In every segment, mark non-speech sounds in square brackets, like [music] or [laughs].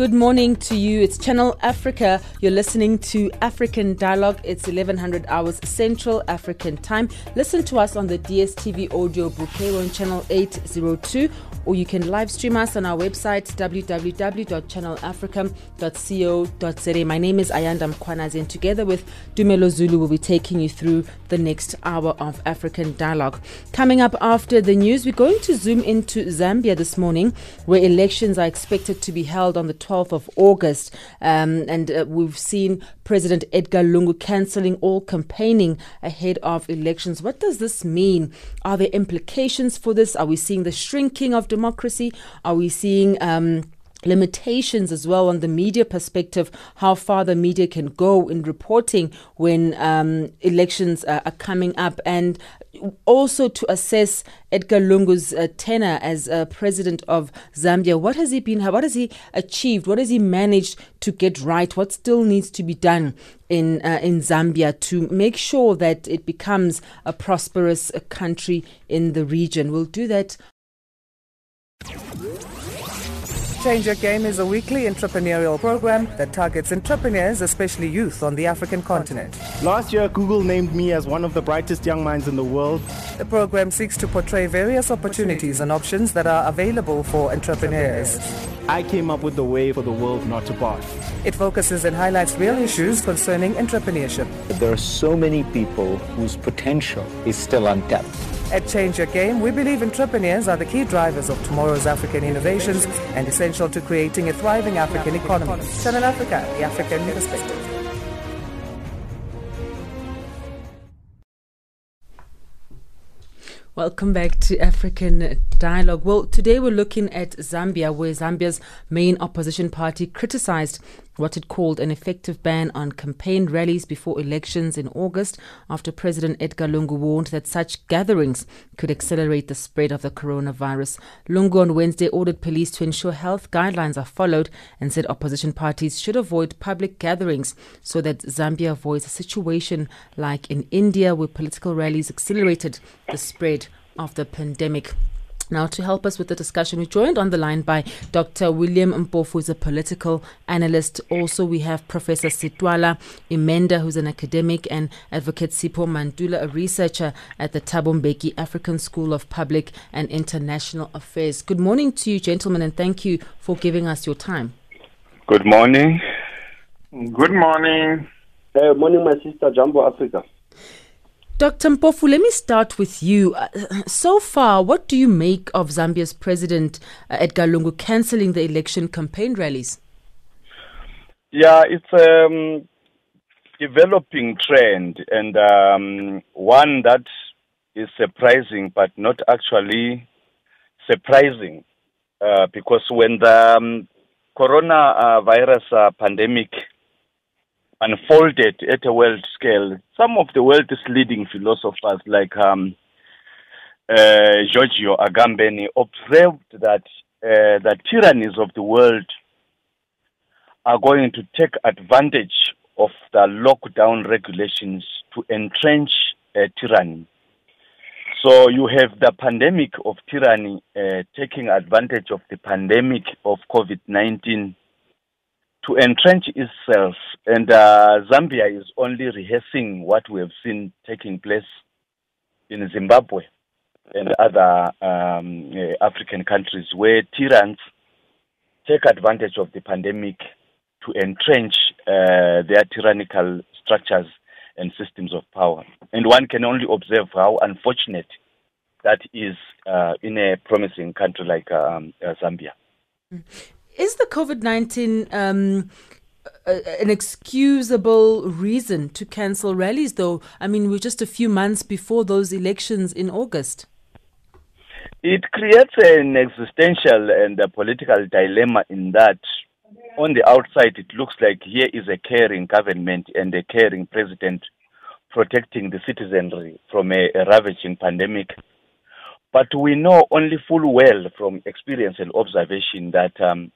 Good morning to you. It's Channel Africa. You're listening to African Dialogue. It's 1100 hours Central African Time. Listen to us on the DSTV audio bouquet on channel 802 or you can live stream us on our website www.channelafrica.co.za. My name is Ayanda Mkwanazi and together with Dumelo Zulu we'll be taking you through the next hour of African Dialogue. Coming up after the news, we're going to zoom into Zambia this morning where elections are expected to be held on the 12th of August. Um, and uh, we've seen President Edgar Lungu cancelling all campaigning ahead of elections. What does this mean? Are there implications for this? Are we seeing the shrinking of democracy? Are we seeing um, limitations as well on the media perspective, how far the media can go in reporting when um, elections are, are, coming up, and also to assess Edgar Lungu's uh, tenure as uh, president of Zambia. What has he been? What has he achieved? What has he managed to get right? What still needs to be done in uh, in Zambia to make sure that it becomes a prosperous uh, country in the region? We'll do that Change Your Game is a weekly entrepreneurial program that targets entrepreneurs, especially youth, on the African continent. Last year, Google named me as one of the brightest young minds in the world. The program seeks to portray various opportunities and options that are available for entrepreneurs. I came up with the way for the world not to pass. It focuses and highlights real issues concerning entrepreneurship. There are so many people whose potential is still untapped. At Change Your Game, we believe entrepreneurs are the key drivers of tomorrow's African innovations and essential to creating a thriving African economy. Channel Africa, the African perspective. Welcome back to African Dialogue. Well, today we're looking at Zambia, where Zambia's main opposition party criticized what it called an effective ban on campaign rallies before elections in August after President Edgar Lungu warned that such gatherings could accelerate the spread of the coronavirus. Lungu on Wednesday ordered police to ensure health guidelines are followed and said opposition parties should avoid public gatherings so that Zambia avoids a situation like in India where political rallies accelerated the spread of the pandemic. Now, to help us with the discussion, we're joined on the line by Dr. William Mpofu, who's a political analyst. Also, we have Professor Sitwala Imenda, who's an academic, and Advocate Sipho Mantula, a researcher at the Thabo Mbeki African School of Public and International Affairs. Good morning to you, gentlemen, and thank you for giving us your time. Good morning. Good morning. Good uh, morning, my sister, Jumbo Africa. Dr. Mpofu, let me start with you. Uh, so far, what do you make of Zambia's President uh, Edgar Lungu cancelling the election campaign rallies? Yeah, it's a um, developing trend and um, one that is surprising but not actually surprising uh, because when the um, coronavirus uh, pandemic unfolded at a world scale. Some of the world's leading philosophers, like um, uh, Giorgio Agamben, observed that uh, the tyrannies of the world are going to take advantage of the lockdown regulations to entrench uh, tyranny. So you have the pandemic of tyranny uh, taking advantage of the pandemic of COVID 19 to entrench itself. And uh, Zambia is only rehearsing what we have seen taking place in Zimbabwe and other um, uh, African countries where tyrants take advantage of the pandemic to entrench uh, their tyrannical structures and systems of power. And one can only observe how unfortunate that is uh, in a promising country like um, uh, Zambia. Is the COVID 19 um, an excusable reason to cancel rallies, though? I mean, we're just a few months before those elections in August. It creates an existential and a political dilemma in that on the outside, it looks like here is a caring government and a caring president protecting the citizenry from a, a ravaging pandemic. But we know only full well from experience and observation that um,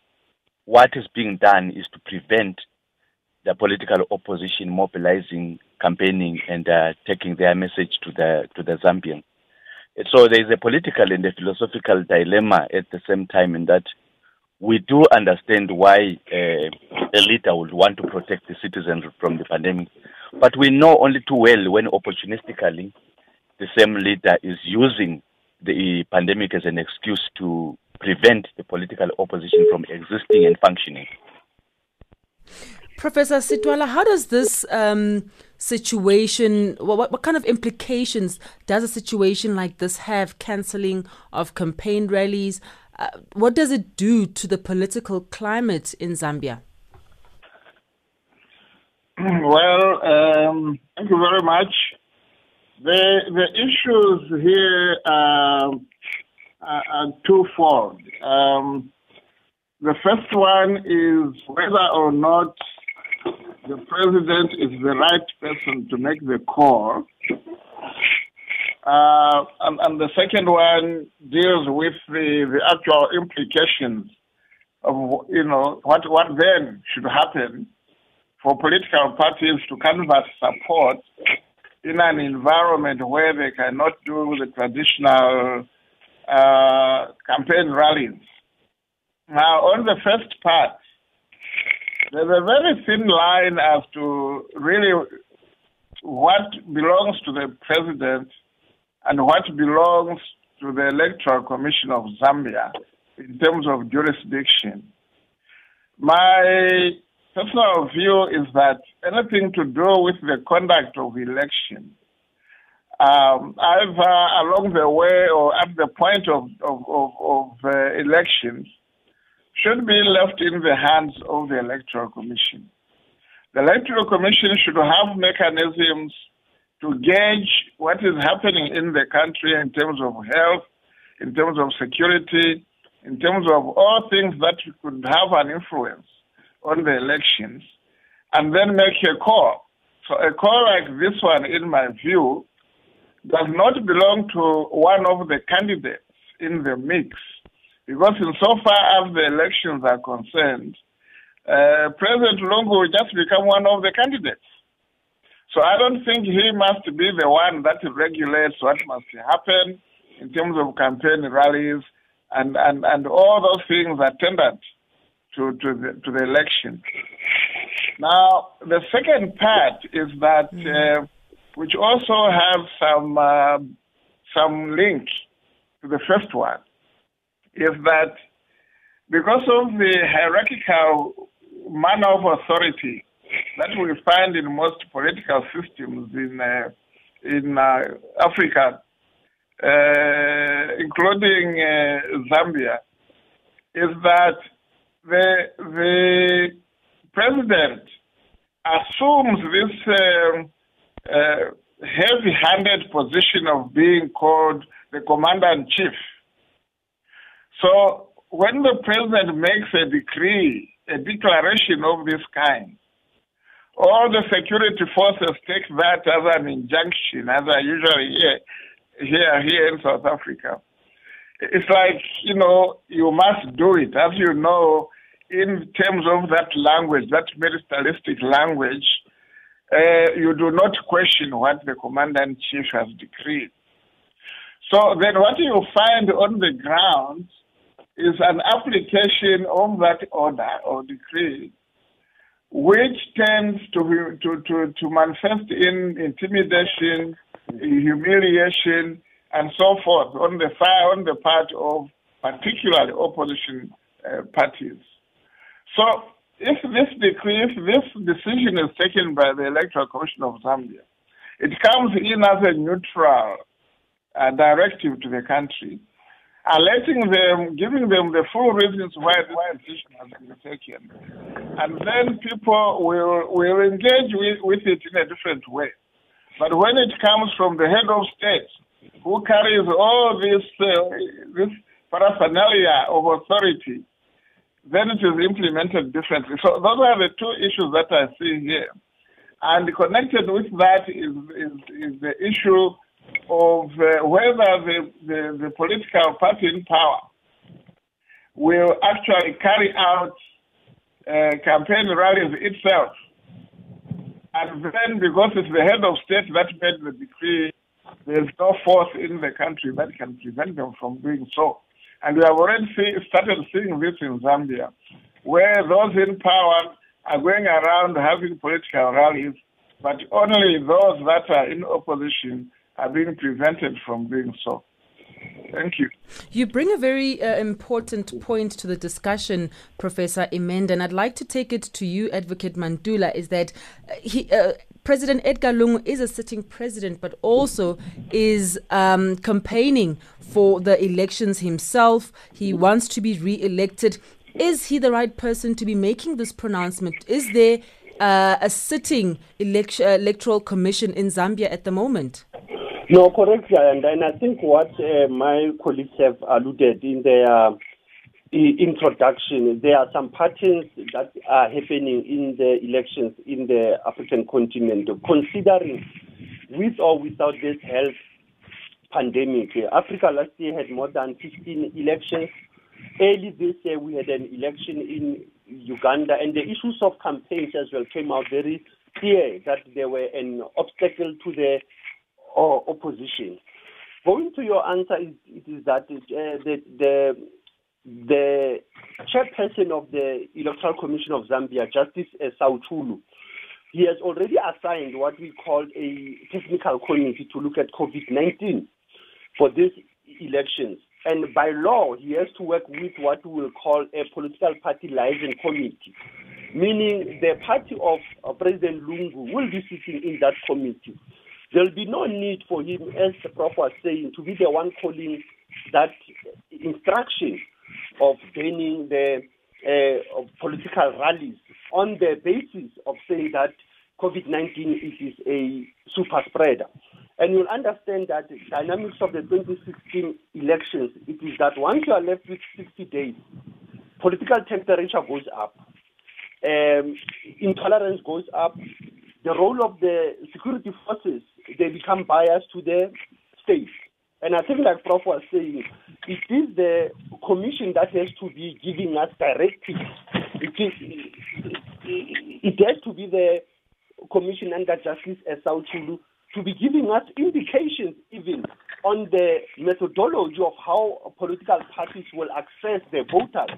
what is being done is to prevent the political opposition mobilizing, campaigning, and uh, taking their message to the to the Zambian. So there is a political and a philosophical dilemma at the same time in that we do understand why uh, a leader would want to protect the citizens from the pandemic, but we know only too well when opportunistically the same leader is using the pandemic as an excuse to prevent the political opposition from existing and functioning. Professor Sitwala, how does this um, situation, what, what kind of implications does a situation like this have? Cancelling of campaign rallies. Uh, what does it do to the political climate in Zambia? [clears throat] Well, um, thank you very much. The the issues here are, are twofold. Um, the first one is whether or not the president is the right person to make the call. Uh, and, and, the second one deals with the, the actual implications of, you know, what, what then should happen for political parties to canvass support in an environment where they cannot do the traditional uh, campaign rallies. Now, on the first part, there's a very thin line as to really what belongs to the president and what belongs to the Electoral Commission of Zambia in terms of jurisdiction. My personal view is that anything to do with the conduct of election, um, either along the way or at the point of, of, of, of uh, elections, should be left in the hands of the Electoral Commission. The Electoral Commission should have mechanisms to gauge what is happening in the country in terms of health, in terms of security, in terms of all things that could have an influence on the elections, and then make a call. So a call like this one, in my view, does not belong to one of the candidates in the mix because insofar as the elections are concerned, uh, President Lungu will just become one of the candidates. So I don't think he must be the one that regulates what must happen in terms of campaign rallies and, and, and all those things attendant to, to, the, to the election. Now, the second part is that, uh, which also have some, uh, some link to the first one, is that because of the hierarchical manner of authority that we find in most political systems in uh, in uh, Africa, uh, including uh, Zambia, is that the the president assumes this uh, heavy-handed position of being called the commander in chief so when the president makes a decree, a declaration of this kind, all the security forces take that as an injunction, as I usually hear here, here in South Africa. It's like, you know, you must do it. As you know, in terms of that language, that militaristic language, uh, you do not question what the commander in chief has decreed. So then what you find on the ground is an application of that order or decree which tends to, to, to, to manifest in intimidation, humiliation, and so forth on the fire, on the part of particularly opposition uh, parties. So, if this decree, if this decision is taken by the Electoral Commission of Zambia, it comes in as a neutral uh, directive to the country letting them, giving them the full reasons why this decision has been taken. And then people will, will engage with, with it in a different way. But when it comes from the head of state, who carries all this, uh, this paraphernalia of authority, then it is implemented differently. So those are the two issues that I see here. And connected with that is, is, is the issue of uh, whether the, the, the, political party in power will actually carry out uh, campaign rallies itself. And then, because it's the head of state that made the decree, there's no force in the country that can prevent them from doing so. And we have already see, started seeing this in Zambia, where those in power are going around having political rallies, but only those that are in opposition are being prevented from doing so. Thank you. You bring a very uh, important point to the discussion, Professor Imenda, and I'd like to take it to you, Advocate Mantula, is that uh, he, uh, President Edgar Lungu is a sitting president, but also is um, campaigning for the elections himself. He wants to be re elected. Is he the right person to be making this pronouncement? Is there uh, a sitting elect- uh, electoral commission in Zambia at the moment? No, correct, and, and I think what uh, my colleagues have alluded in their introduction, there are some patterns that are happening in the elections in the African continent, considering with or without this health pandemic. Africa last year had more than 15 elections. Early this year, we had an election in Uganda, and the issues of campaigns as well came out very clear that they were an obstacle to the uh, opposition. Going to your answer, is that uh, the, the the chairperson of the Electoral Commission of Zambia, Justice Esau Chulu, he has already assigned what we call a technical committee to look at COVID 19 for these elections. And by law, he has to work with what we will call a political party liaison committee, meaning the party of President Lungu will be sitting in that committee. There will be no need for him, as the prof was saying, to be the one calling that instruction of gaining the uh, political rallies on the basis of saying that COVID-19 is a super spreader. And you'll understand that the dynamics of the 2016 elections, it is that once you are left with 60 days, political temperature goes up, um, intolerance goes up, the role of the security forces, they become biased to the state. And I think, like Prof was saying, it is the commission that has to be giving us directives. It, is, it has to be the commission under Justice Esau Chulu to be giving us indications even on the methodology of how political parties will access their voters,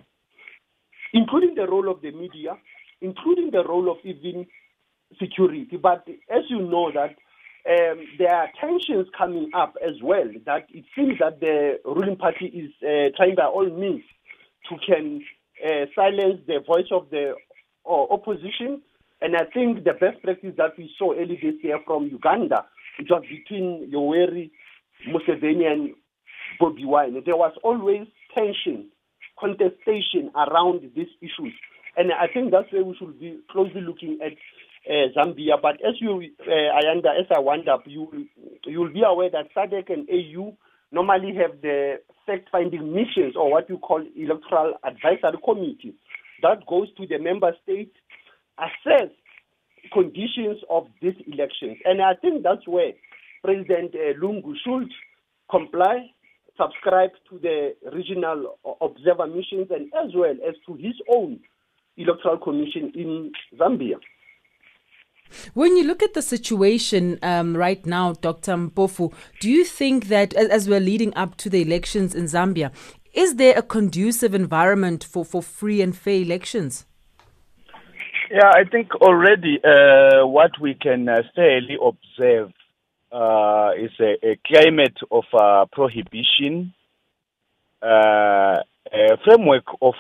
including the role of the media, including the role of even security. But as you know that um, there are tensions coming up as well. That it seems that the ruling party is uh, trying by all means to can uh, silence the voice of the uh, opposition. And I think the best practice that we saw early this year from Uganda, it was between Yoweri Museveni and Bobi Wine. There was always tension, contestation around these issues. And I think that's where we should be closely looking at uh, Zambia. But as you, uh, Ayanda, as I wind up, you you'll be aware that SADC and AU normally have the fact-finding missions, or what you call electoral advisory committees, that goes to the member state, assess conditions of these elections, and I think that's where President uh, Lungu should comply, subscribe to the regional observer missions, and as well as to his own electoral commission in Zambia. When you look at the situation um, right now, Dr. Mpofu, do you think that as, we're leading up to the elections in Zambia, is there a conducive environment for, for free and fair elections? Yeah, I think already uh, what we can uh, fairly observe uh, is a, a, climate of uh, prohibition, uh, a framework of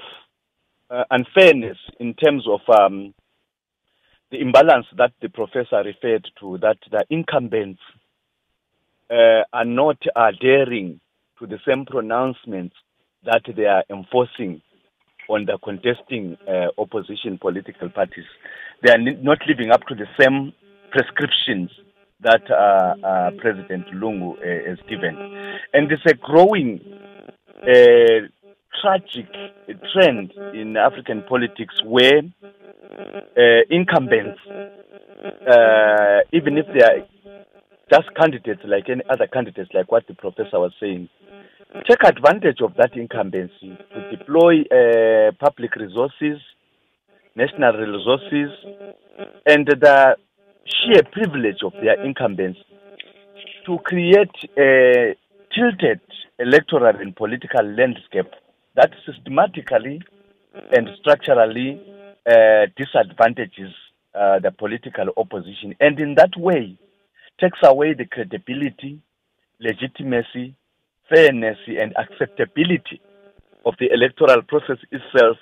uh, unfairness in terms of um, the imbalance that the professor referred to, that the incumbents uh, are not adhering to the same pronouncements that they are enforcing on the contesting uh, opposition political parties. They are not living up to the same prescriptions that uh, uh President Lungu uh, has given. And there's a growing uh, tragic trend in African politics where uh, incumbents, uh, even if they are just candidates like any other candidates, like what the professor was saying, take advantage of that incumbency to deploy uh, public resources, national resources, and the sheer privilege of their incumbents to create a tilted electoral and political landscape that systematically and structurally uh, disadvantages uh, the political opposition, and in that way takes away the credibility, legitimacy, fairness, and acceptability of the electoral process itself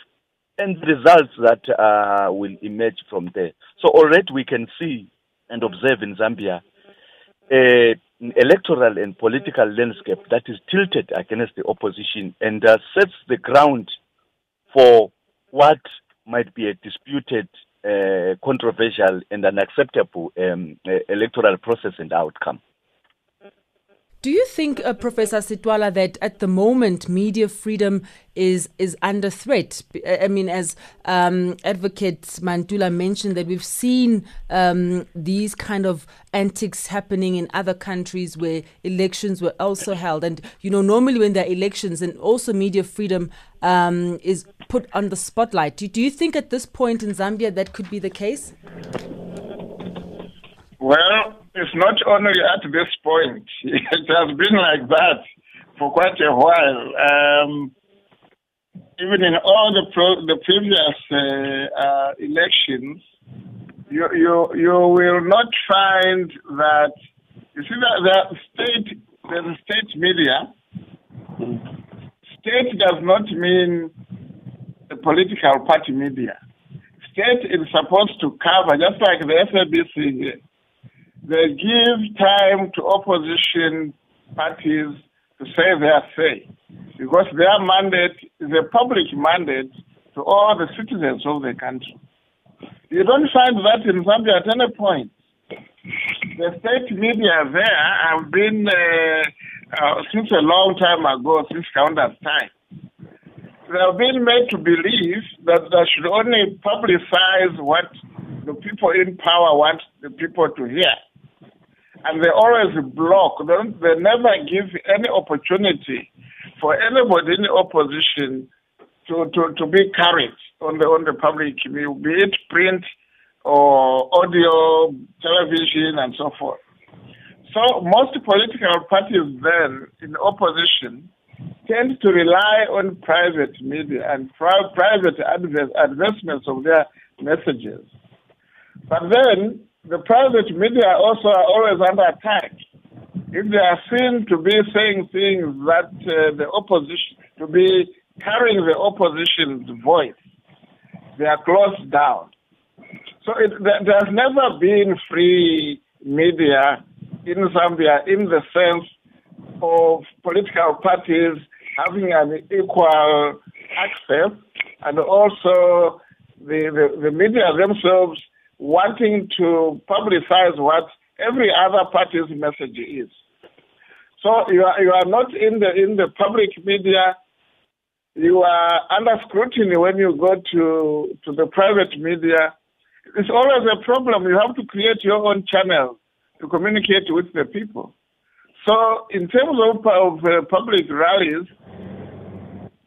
and the results that uh, will emerge from there. So already we can see and observe in Zambia a electoral and political landscape that is tilted against the opposition and uh, sets the ground for what might be a disputed, uh, controversial, and unacceptable um, electoral process and outcome. Do you think, uh, Professor Sitwala, that at the moment media freedom is is under threat? I mean, as um, Advocate Mantula mentioned, that we've seen um, these kind of antics happening in other countries where elections were also held, and you know, normally when there are elections, and also media freedom um, is put on the spotlight. Do, do you think at this point in Zambia that could be the case? Well, it's not only at this point. [laughs] It has been like that for quite a while. Um, even in all the pro- the previous uh, uh, elections, you, you you will not find that. You see that the state the state media. State does not mean the political party media. State is supposed to cover, just like the SABC they give time to opposition parties to say their say because their mandate is a public mandate to all the citizens of the country. You don't find that in Zambia at any point. The state media there have been, uh, uh, since a long time ago, since Kaunda's time, they have been made to believe that they should only publicize what the people in power want the people to hear and they always block. They, they never give any opportunity for anybody in opposition to, to, to be carried on the on the public, be it print or audio, television, and so forth. So most political parties then in opposition tend to rely on private media and private advertisements of their messages. But then the private media also are always under attack. If they are seen to be saying things that uh, the opposition, to be carrying the opposition's voice, they are closed down. So it, there has never been free media in Zambia in the sense of political parties having an equal access and also the, the, the media themselves wanting to publicize what every other party's message is. So you are, you are not in the in the public media. You are under scrutiny when you go to to the private media. It's always a problem. You have to create your own channel to communicate with the people. So in terms of, of uh, public rallies,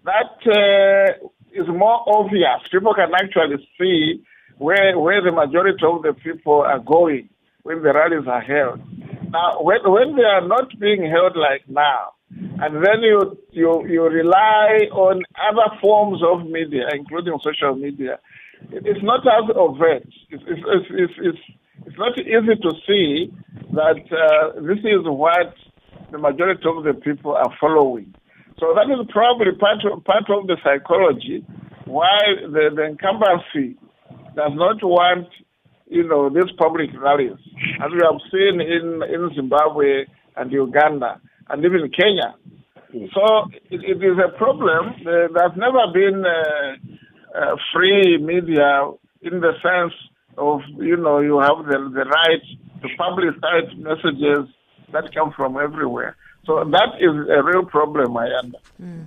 that uh, is more obvious. People can actually see where where the majority of the people are going when the rallies are held. Now, when when they are not being held like now, and then you you you rely on other forms of media, including social media, it's not as overt. It's it's it's, it's, it's not easy to see that uh, this is what the majority of the people are following. So that is probably part of, part of the psychology why the, the incumbency does not want, you know, these public rallies, as we have seen in, in Zimbabwe and Uganda and even Kenya. Mm. So it, it is a problem. There's never been a, a free media in the sense of, you know, you have the, the right to publicize messages that come from everywhere. So that is a real problem, understand. Mm.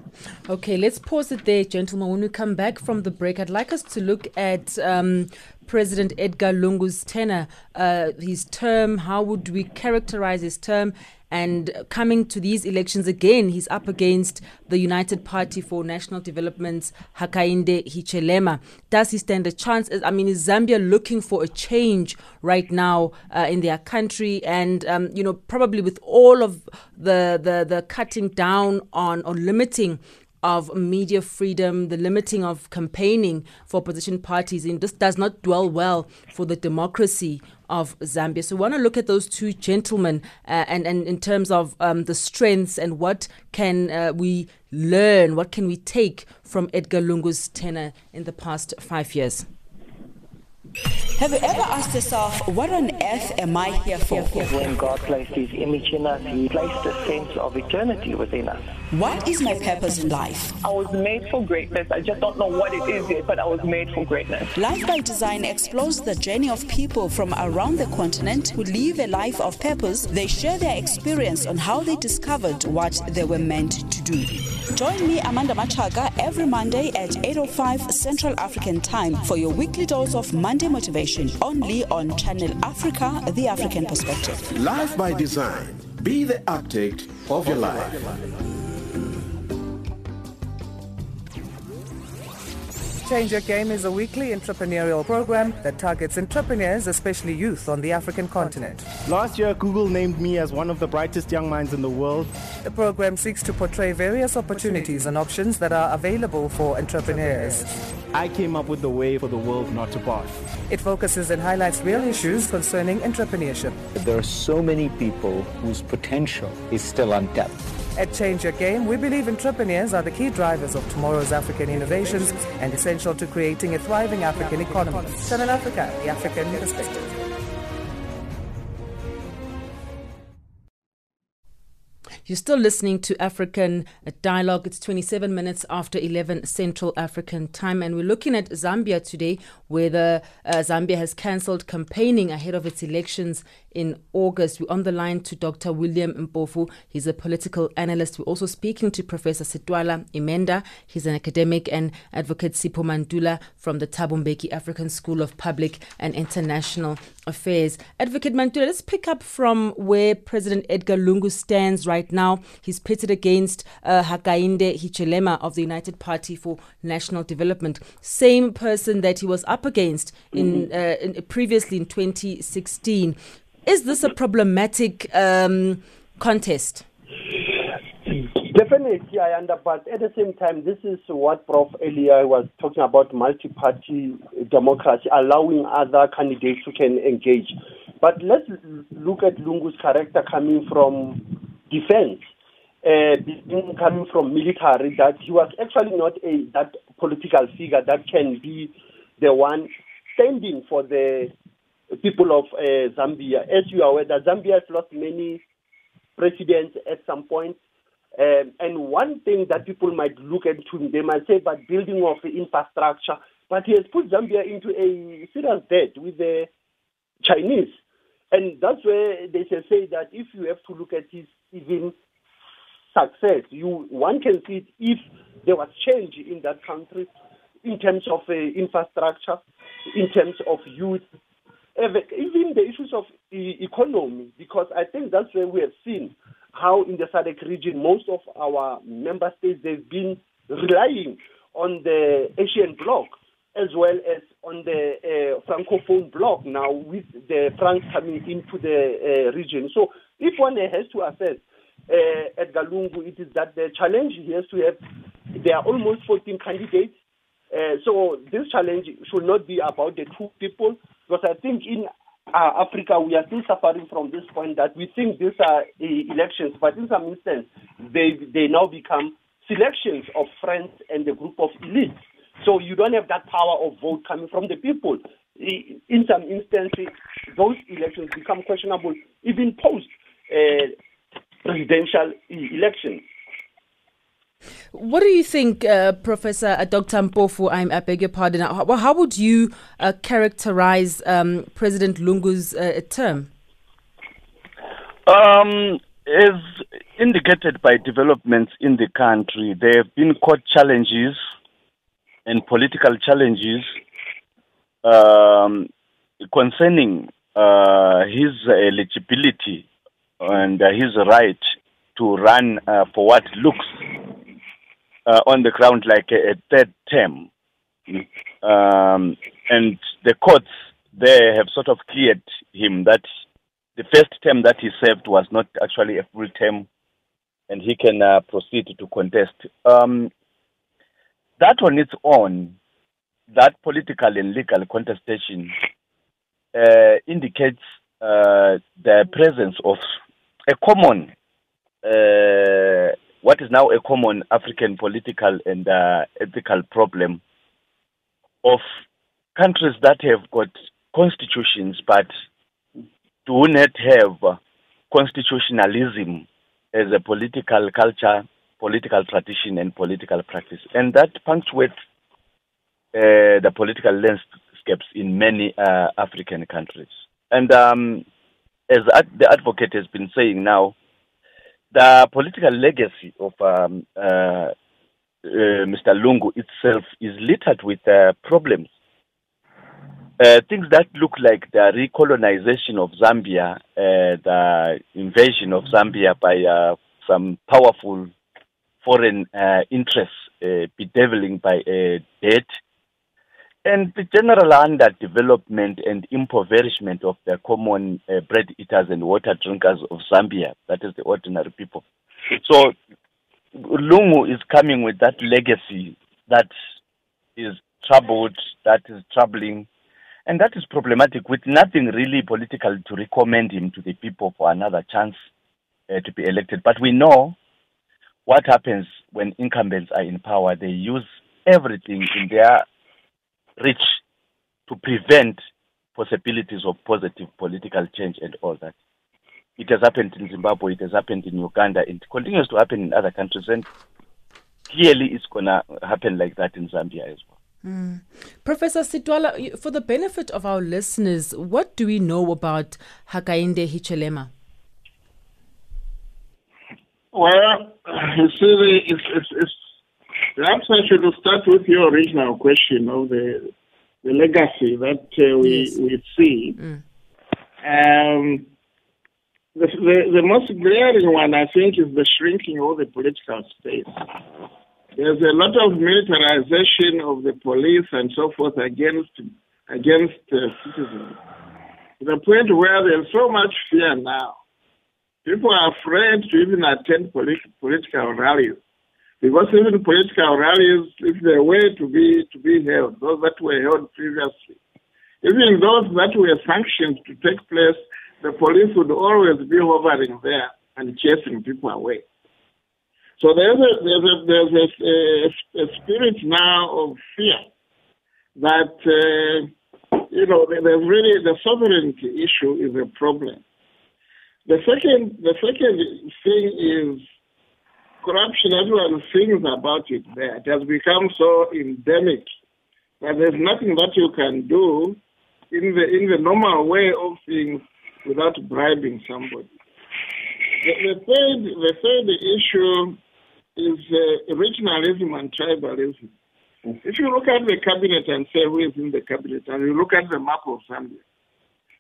Okay, let's pause it there, gentlemen. When we come back from the break, I'd like us to look at um, President Edgar Lungu's tenure, uh, his term. How would we characterize his term? And coming to these elections again, he's up against the United Party for National Development's Hakainde Hichilema. Does he stand a chance? I mean, is Zambia looking for a change right now uh, in their country? And um, you know, probably with all of the the, the cutting down on or limiting of media freedom, the limiting of campaigning for opposition parties, and this does not dwell well for the democracy of Zambia. So we want to look at those two gentlemen uh, and, and in terms of um, the strengths and what can uh, we learn, what can we take from Edgar Lungu's tenure in the past five years. Have you ever asked yourself, what on earth am I here for? When God placed His image in us, He placed a sense of eternity within us. What is my purpose in life? I was made for greatness. I just don't know what it is yet, but I was made for greatness. Life by Design explores the journey of people from around the continent who live a life of purpose. They share their experience on how they discovered what they were meant to do. Join me, Amanda Machaga, every Monday at 8.05 Central African Time for your weekly dose of Monday Motivation, only on Channel Africa, The African Perspective. Life by Design. Be the architect of your life. Change Your Game is a weekly entrepreneurial program that targets entrepreneurs, especially youth, on the African continent. Last year, Google named me as one of the brightest young minds in the world. The program seeks to portray various opportunities and options that are available for entrepreneurs. I came up with the way for the world not to pass. It focuses and highlights real issues concerning entrepreneurship. There are so many people whose potential is still untapped. At Change Your Game, we believe entrepreneurs are the key drivers of tomorrow's African innovations and essential to creating a thriving African economy. Channel Africa, the African perspective. You're still listening to African Dialogue. It's 27 minutes after 11 Central African time, and we're looking at Zambia today, where uh, Zambia has cancelled campaigning ahead of its elections in August. We're on the line to Dr. William Mpofu. He's a political analyst. We're also speaking to Professor Sitwala Imenda. He's an academic and advocate Sipho Mantula from the Thabo Mbeki African School of Public and International Affairs. Advocate Mantula, let's pick up from where President Edgar Lungu stands right now. He's pitted against uh, Hakainde Hichilema of the United Party for National Development, same person that he was up against in, mm-hmm. uh, in previously in 2016. Is this a problematic um, contest? Definitely, I understand. But at the same time, this is what Prof. earlier was talking about multi-party democracy, allowing other candidates who can engage. But let's look at Lungu's character coming from defense, uh, coming from military. That he was actually not a that political figure that can be the one standing for the people of uh, Zambia. As you are aware, that Zambia has lost many presidents at some point. Um, and one thing that people might look into, they might say, but building of infrastructure, but he has put Zambia into a serious debt with the Chinese. And that's where they say that if you have to look at his even success, you one can see it if there was change in that country in terms of uh, infrastructure, in terms of youth, even the issues of economy, because I think that's where we have seen how in the SADC region, most of our member states, they've been relying on the Asian bloc as well as on the uh, Francophone bloc now with the France coming into the uh, region. So if one has to assess uh, Edgar Lungu, it is that the challenge he has to have, there are almost 14 candidates. Uh, so this challenge should not be about the two people, because I think in uh, Africa we are still suffering from this point that we think these are uh, elections, but in some instance they they now become selections of friends and a group of elites. So you don't have that power of vote coming from the people. In some instances, those elections become questionable even post uh, presidential elections. What do you think, uh, Professor uh, Dr. Mpofu? I'm, I beg your pardon. How, how would you uh, characterize um, President Lungu's uh, term? Um, is indicated by developments in the country, there have been court challenges and political challenges um, concerning uh, his eligibility and uh, his right to run uh, for what looks uh, on the ground like a, a third term. Um, and the courts there have sort of cleared him that the first term that he served was not actually a full term and he can uh, proceed to contest. Um, that on its own, that political and legal contestation uh, indicates uh, the presence of a common, uh, what is now a common African political and uh, ethical problem of countries that have got constitutions but do not have constitutionalism as a political culture, political tradition, and political practice. And that punctuates uh, the political landscapes in many uh, African countries. And um, as ad- the advocate has been saying now, the political legacy of um, uh, uh Mr. Lungu itself is littered with uh, problems. Uh, things that look like the recolonization of Zambia, uh, the invasion of Zambia by uh, some powerful foreign interests, bedeviling by debt, and the general underdevelopment and impoverishment of the common bread eaters and water drinkers of Zambia, that is the ordinary people. So Lungu is coming with that legacy that is troubled, that is troubling, and that is problematic with nothing really political to recommend him to the people for another chance uh, to be elected. But we know what happens when incumbents are in power. They use everything in their reach to prevent possibilities of positive political change and all that. It has happened in Zimbabwe, it has happened in Uganda, it continues to happen in other countries, and clearly it's going to happen like that in Zambia as well. Mm. Professor Sitwala, for the benefit of our listeners, what do we know about Hakainde Hichilema? Well, you see, it's, it's, it's, perhaps I should start with your original question of the the legacy that uh, we yes. we see. Mm. Um, the, the, the most glaring one, I think, is the shrinking of the political space. There's a lot of militarization of the police and so forth against against uh, citizens. To the point where there's so much fear now. People are afraid to even attend polit- political rallies. Because even political rallies, if they were to be to be held, those that were held previously, even those that were sanctioned to take place, the police would always be hovering there and chasing people away. So there's a there's a there's a, a, a spirit now of fear that uh, you know there's really the sovereignty issue is a problem. The second the second thing is corruption. Everyone thinks about it there. It has become so endemic that there's nothing that you can do in the in the normal way of things without bribing somebody. The, the third the third issue is uh, regionalism and tribalism. If you look at the cabinet and say who is in the cabinet, and you look at the map of Zambia,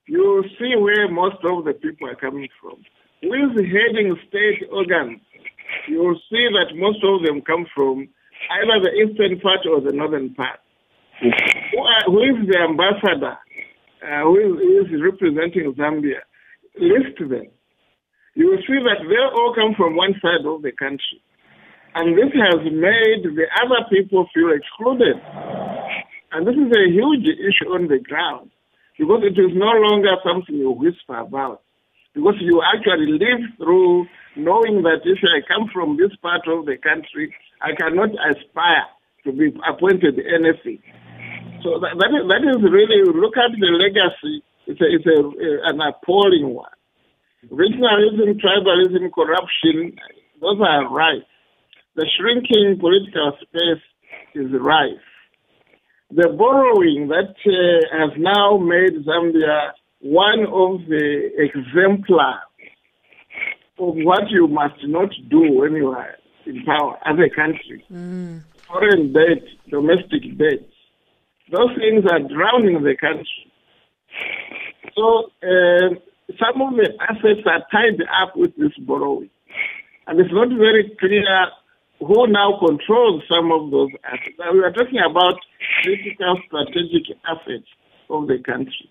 you see where most of the people are coming from. Who is heading state organs? You will see that most of them come from either the eastern part or the northern part. Who, are, who is the ambassador? Uh, who, is, who is representing Zambia? List them. You will see that they all come from one side of the country. And this has made the other people feel excluded. And this is a huge issue on the ground because it is no longer something you whisper about. Because you actually live through knowing that if I come from this part of the country, I cannot aspire to be appointed anything. So that, that, is, that is really, look at the legacy, it's, a, it's a, an appalling one. Regionalism, tribalism, corruption, those are right the shrinking political space is rife. The borrowing that uh, has now made Zambia one of the exemplars of what you must not do when you are in power as a country. Mm. Foreign debt, domestic debt. Those things are drowning the country. So uh, some of the assets are tied up with this borrowing. And it's not very clear who now controls some of those assets. Now, we are talking about critical strategic assets of the country.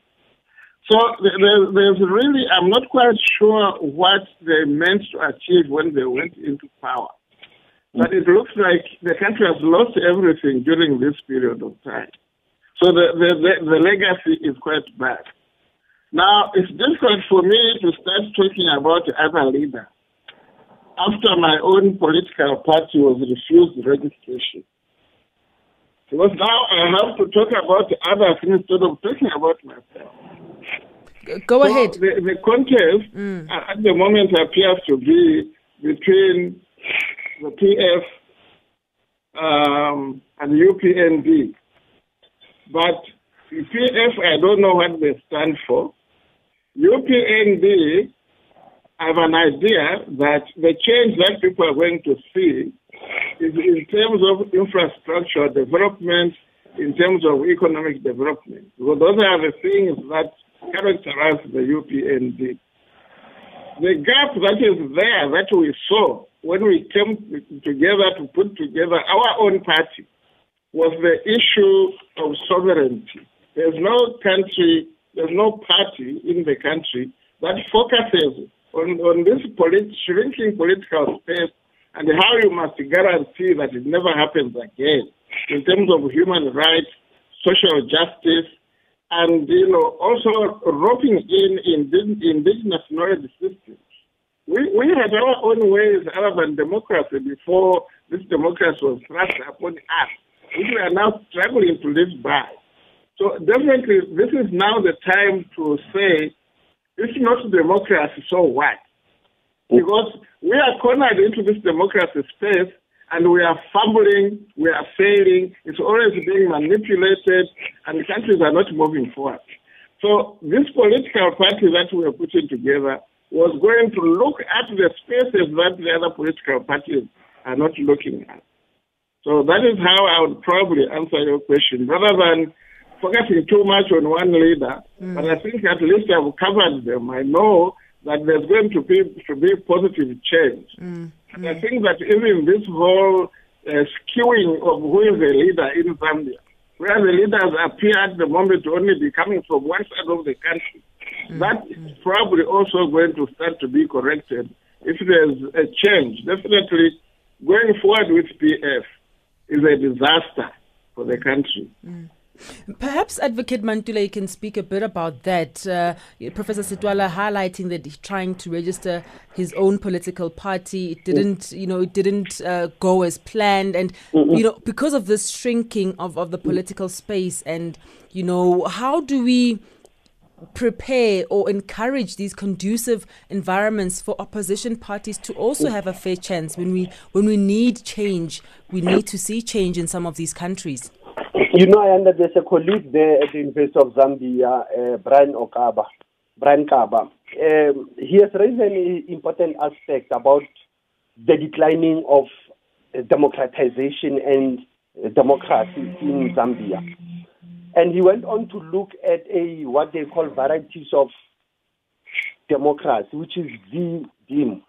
So there, there's really, I'm not quite sure what they meant to achieve when they went into power. But it looks like the country has lost everything during this period of time. So the, the, the, the legacy is quite bad. Now, it's difficult for me to start talking about other leaders after my own political party was refused registration. Because now I have to talk about others instead of talking about myself. Go So ahead. The, the contest Mm. at the moment appears to be between the PF um, and UPND. But the PF, I don't know what they stand for. UPND, I have an idea that the change that people are going to see is in terms of infrastructure development, in terms of economic development. Because those are the things that characterize the UPND. The gap that is there that we saw when we came together to put together our own party was the issue of sovereignty. There's no country, there's no party in the country that focuses on, on this polit- shrinking political space and how you must guarantee that it never happens again in terms of human rights, social justice, and you know also roping in indigenous knowledge systems. We, we had our own ways other than democracy before this democracy was thrust upon us, which we are now struggling to live by. So definitely, this is now the time to say, it's not democracy, so what? Mm. Because we are cornered into this democracy space and we are fumbling, we are failing, it's always being manipulated, and the countries are not moving forward. So this political party that we are putting together was going to look at the spaces that the other political parties are not looking at. So that is how I would probably answer your question, rather than focusing too much on one leader. Mm. But I think at least I've covered them. I know that there's going to be to be positive change. Mm, and I mm. think that even this whole uh, skewing of who is the leader in Zambia, where the leaders appear at the moment to only be coming from one side of the country, mm, that is probably also going to start to be corrected if there's a change. Definitely, going forward with PF is a disaster for the country. Perhaps Advocate Mantula, you can speak a bit about that. Uh, Professor Sitwala highlighting that he's trying to register his own political party. It didn't, you know, it didn't uh, go as planned, and you know, because of this shrinking of, of the political space, and you know, how do we prepare or encourage these conducive environments for opposition parties to also have a fair chance when we when we need change? We need to see change in some of these countries You know, I under there's a colleague there at the University of Zambia, uh, Brian Okaba, Brian Kaba. Um, he has raised an important aspect about the declining of uh, democratization and uh, democracy in Zambia. And he went on to look at a what they call varieties of democracy, which is the DIM.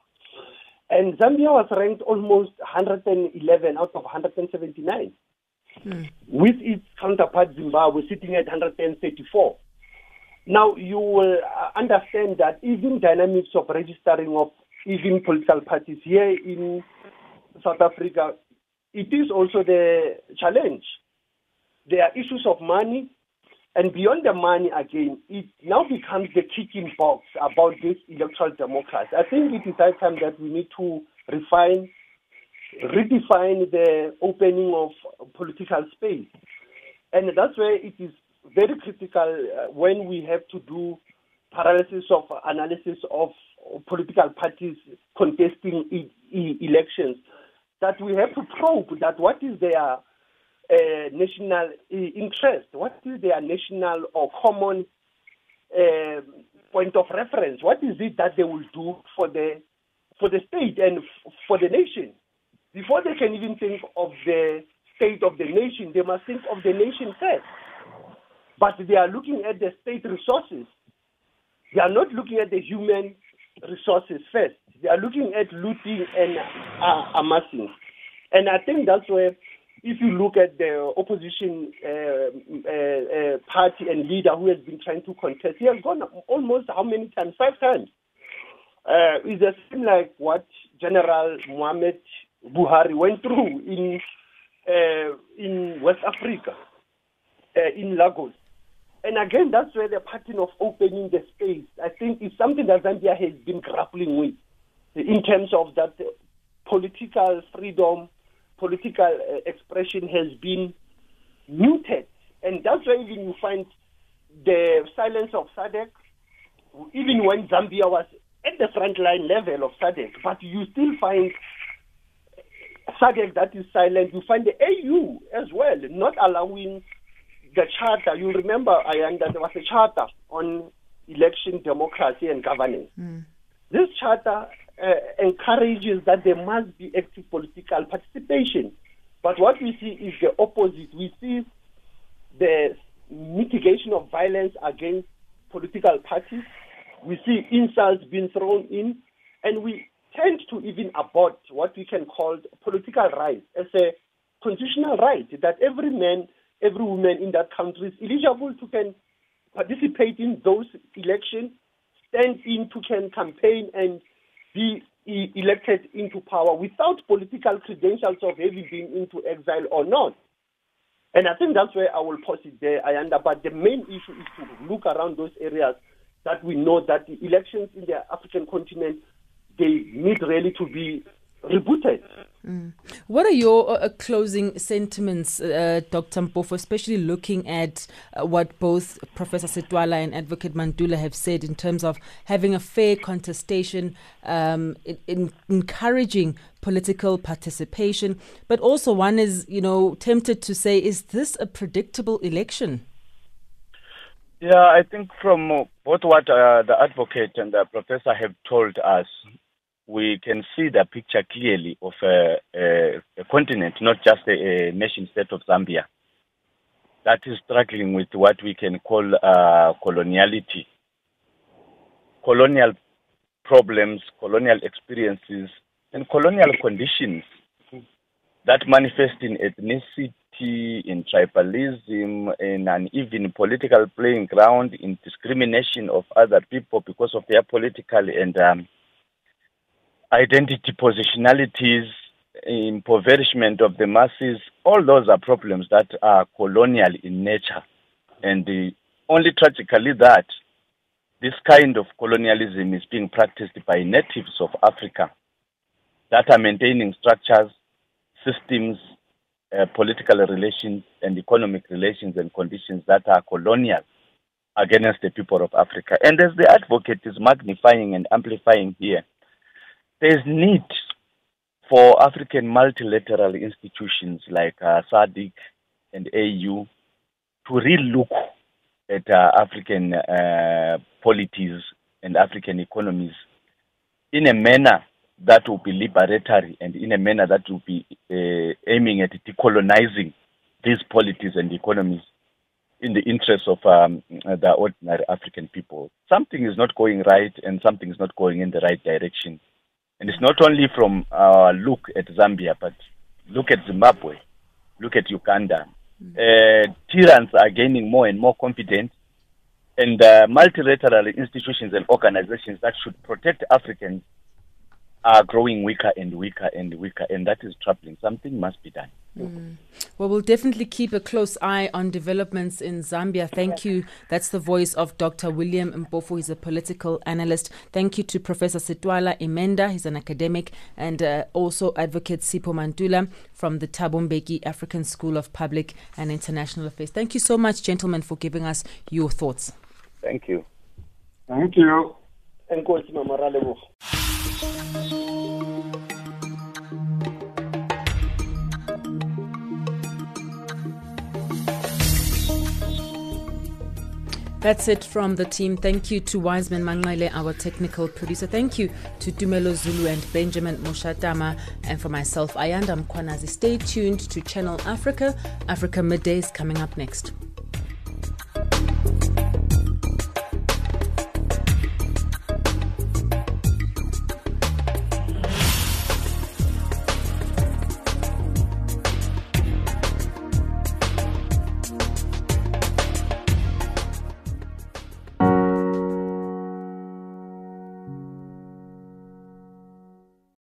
And Zambia was ranked almost 111 out of 179 with its counterpart Zimbabwe sitting at 134. Now, you will uh, understand that even dynamics of registering of even political parties here in South Africa, it is also the challenge. There are issues of money, and beyond the money, again, it now becomes the kicking box about this electoral democracy. I think it is high time that we need to refine redefine the opening of political space. And that's where it is very critical uh, when we have to do paralysis of analysis of political parties contesting e- e- elections, that we have to probe that what is their uh, national uh, interest, what is their national or common uh, point of reference, what is it that they will do for the for the state and f- for the nation. Before they can even think of the state of the nation, they must think of the nation first. But they are looking at the state resources. They are not looking at the human resources first. They are looking at looting and uh, amassing. And I think that's where, if you look at the opposition uh, uh, uh, party and leader who has been trying to contest, he has gone almost how many times? Five times. Uh, it's the same like what General Mohamed Buhari went through in uh, in West Africa, uh, in Lagos. And again, that's where the pattern of opening the space, I think, is something that Zambia has been grappling with in terms of that political freedom, political uh, expression has been muted. And that's why even you find the silence of SADC, even when Zambia was at the frontline level of SADC, but you still find SADC that is silent. You find the AU as well, not allowing the charter. You remember, Ayan, that there was a charter on election democracy and governance. Mm. This charter uh, encourages that there must be active political participation. But what we see is the opposite. We see the mitigation of violence against political parties. We see insults being thrown in, and we tend to even abort what we can call political rights as a constitutional right that every man, every woman in that country is eligible to can participate in those elections, stand in to can campaign and be elected into power without political credentials of having been into exile or not. And I think that's where I will pause it there, Ayanda. But the main issue is to look around those areas that we know that the elections in the African continent they need really to be rebooted. Mm. What are your uh, closing sentiments, uh, Dr. Mpofu, especially looking at uh, what both Professor Sitwala and Advocate Mantula have said in terms of having a fair contestation, um, in, in encouraging political participation, but also one is, you know, tempted to say, is this a predictable election? Yeah, I think from uh, both what uh, the advocate and the professor have told us, we can see the picture clearly of a, a, a continent, not just a, a, nation state of Zambia, that is struggling with what we can call uh, coloniality, colonial problems, colonial experiences, and colonial conditions that manifest in ethnicity, in tribalism, in an even political playing ground, in discrimination of other people because of their political and um, identity positionalities, impoverishment of the masses, all those are problems that are colonial in nature. And the, only tragically that this kind of colonialism is being practiced by natives of Africa that are maintaining structures, systems, uh, political relations, and economic relations and conditions that are colonial against the people of Africa. And as the advocate is magnifying and amplifying here, there's need for African multilateral institutions like uh, SADC and AU to relook at uh, African uh, polities and African economies in a manner that will be liberatory and in a manner that will be uh, aiming at decolonizing these polities and economies in the interest of um, the ordinary African people. Something is not going right and something is not going in the right direction. And it's not only from our look at Zambia, but look at Zimbabwe, look at Uganda. Uh, tyrants are gaining more and more confidence, and uh, multilateral institutions and organizations that should protect Africans are growing weaker and weaker and weaker, and that is troubling. Something must be done. Mm. Well, we'll definitely keep a close eye on developments in Zambia. Thank you. That's the voice of Dr. William Mpofu. He's a political analyst. Thank you to Professor Sitwala Imenda. He's an academic and uh, also Advocate Sipho Mantula from the Thabo Mbeki African School of Public and International Affairs. Thank you so much, gentlemen, for giving us your thoughts. Thank you. Thank you. Thank you. That's it from the team. Thank you to Wiseman Mangaile, our technical producer. Thank you to Dumelo Zulu and Benjamin Moshatama. And for myself, Ayanda Mkwanazi. Stay tuned to Channel Africa. Africa Midday is coming up next.